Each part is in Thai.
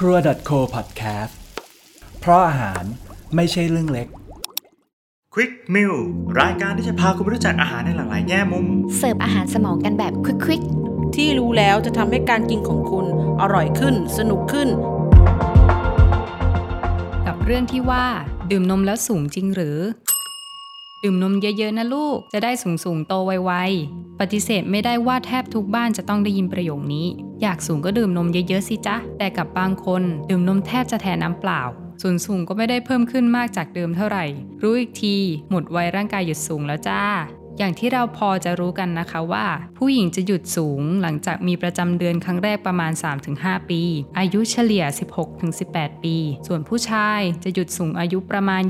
ครัว .co podcast เพราะอาหารไม่ใช่เรื่องเล็ก Quick Meal รายการที่จะพาคุณไปรู้จักอาหารในหลากหลายแง่มุม เสิร์ฟอาหารสมองกันแบบควิกที่รู้แล้วจะทำให้การกินของคุณอร่อยขึ้น สนุกขึ้น กับเรื่องที่ว่า ดื่มนมแล้วสูงจริงหรือ ดื่มนมเยอะๆนะลูก จะได้สูงสูงๆโตไวๆปฏิเสธไม่ได้ว่าแทบทุกบ้านจะต้องได้ยินประโยคนี้ อยากสูงก็ดื่มนมเยอะๆสิจ๊ะ แต่กับบางคนดื่มนมแทบจะแทนน้ำเปล่า ส่วนสูงก็ไม่ได้เพิ่มขึ้นมากจากเดิมเท่าไหร่ รู้อีกที หมดวัยร่างกายหยุดสูงแล้วจ้า อย่างที่เราพอจะรู้กันนะคะว่า ผู้หญิงจะหยุดสูงหลังจากมีประจำเดือนครั้งแรกประมาณ 3-5 ปี อายุเฉลี่ย 16-18 ปี ส่วนผู้ชายจะหยุดสูงอายุประมาณ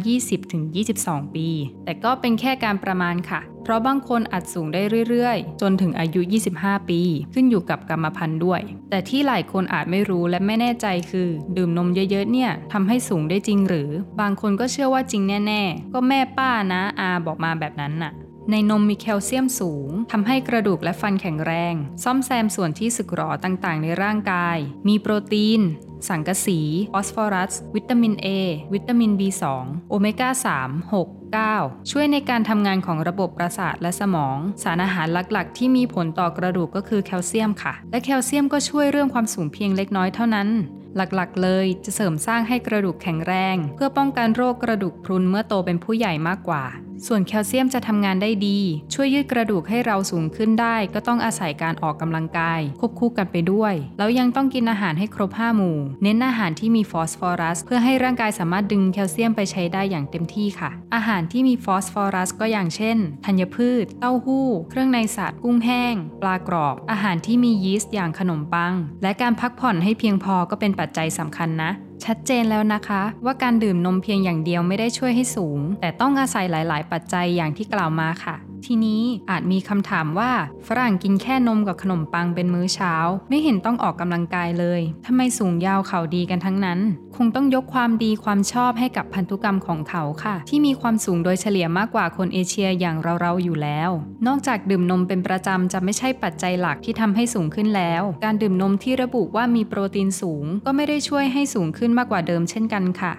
20-22 ปี แต่ก็เป็นแค่การประมาณค่ะ เพราะบางคนอาจสูงได้เรื่อยๆ จนถึงอายุ 25 ปี ขึ้นอยู่กับกรรมพันธุ์ด้วย แต่ที่หลายคนอาจไม่รู้และไม่แน่ใจคือ ดื่มนมเยอะๆเนี่ยทำให้สูงได้จริงหรือ บางคนก็เชื่อว่าจริงแน่ ๆ ก็แม่ป้านะอาบอกมาแบบนั้นน่ะ ในนมมีแคลเซียมสูงทำให้กระดูกและฟันแข็งแรง ซ่อมแซมส่วนที่สึกหรอต่างๆ ในร่างกาย มีโปรตีน สังกะสี ฟอสฟอรัส วิตามิน A วิตามิน B2 โอเมก้า 3 6 9ช่วยในการทำงานของระบบประสาทและสมอง สารอาหารหลักๆ ที่มีผลต่อกระดูกก็คือแคลเซียมค่ะ และแคลเซียมก็ช่วยเรื่องความสูงเพียงเล็กน้อยเท่านั้น หลักๆ เลยจะเสริมสร้างให้กระดูกแข็งแรง เพื่อป้องกันโรคกระดูกพรุนเมื่อโตเป็นผู้ใหญ่มากกว่า ส่วนแคลเซียมจะทำงานได้ดี ช่วยยืดกระดูกให้เราสูงขึ้นได้ ก็ต้องอาศัยการออกกำลังกาย ควบคู่กันไปด้วย แล้วยังต้องกินอาหารให้ครบ 5 หมู่ เน้นอาหารที่มีฟอสฟอรัส เพื่อให้ร่างกายสามารถดึงแคลเซียมไปใช้ได้อย่างเต็มที่ค่ะ อาหารที่มีฟอสฟอรัส ก็อย่างเช่นธัญพืช เต้าหู้ เครื่องในสัตว์กุ้งแห้ง ปลากรอบ อาหารที่มียีสต์อย่างขนมปัง และการพักผ่อนให้เพียงพอก็เป็นปัจจัยสำคัญนะ ชัดเจนแล้วนะคะ ว่าการดื่มนมเพียงอย่างเดียวไม่ได้ช่วยให้สูง แต่ต้องอาศัยหลาย ๆ ปัจจัยอย่างที่กล่าวมาค่ะ ทีนี้อาจมีคำถามว่า ฝรั่งกินแค่นมกับขนมปังเป็นมื้อเช้า ไม่เห็นต้องออกกำลังกายเลยทำไมสูงยาวเขาดีกันทั้งนั้น คงต้องยกความดีความชอบให้กับพันธุกรรมของเขาค่ะ ที่มีความสูงโดยเฉลี่ยมากกว่าคนเอเชียอย่างเราๆอยู่แล้ว นอกจากดื่มนมเป็นประจำจะไม่ใช่ปัจจัยหลักที่ทำให้สูงขึ้นแล้ว การดื่มนมที่ระบุว่ามีโปรตีนสูง ก็ไม่ได้ช่วยให้สูงขึ้นมากกว่าเดิมเช่นกันค่ะ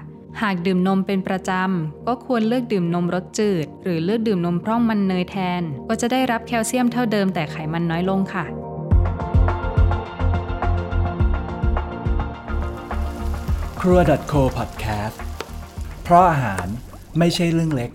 หากดื่มนมเป็นประจำ ก็ควรเลือกดื่มนมรสจืด หรือเลือกดื่มนมพร่องมันเนยแทน ก็จะได้รับแคลเซียมเท่าเดิมแต่ไขมันน้อยลงค่ะ ครัว .co podcast เพราะอาหารไม่ใช่เรื่องเล็ก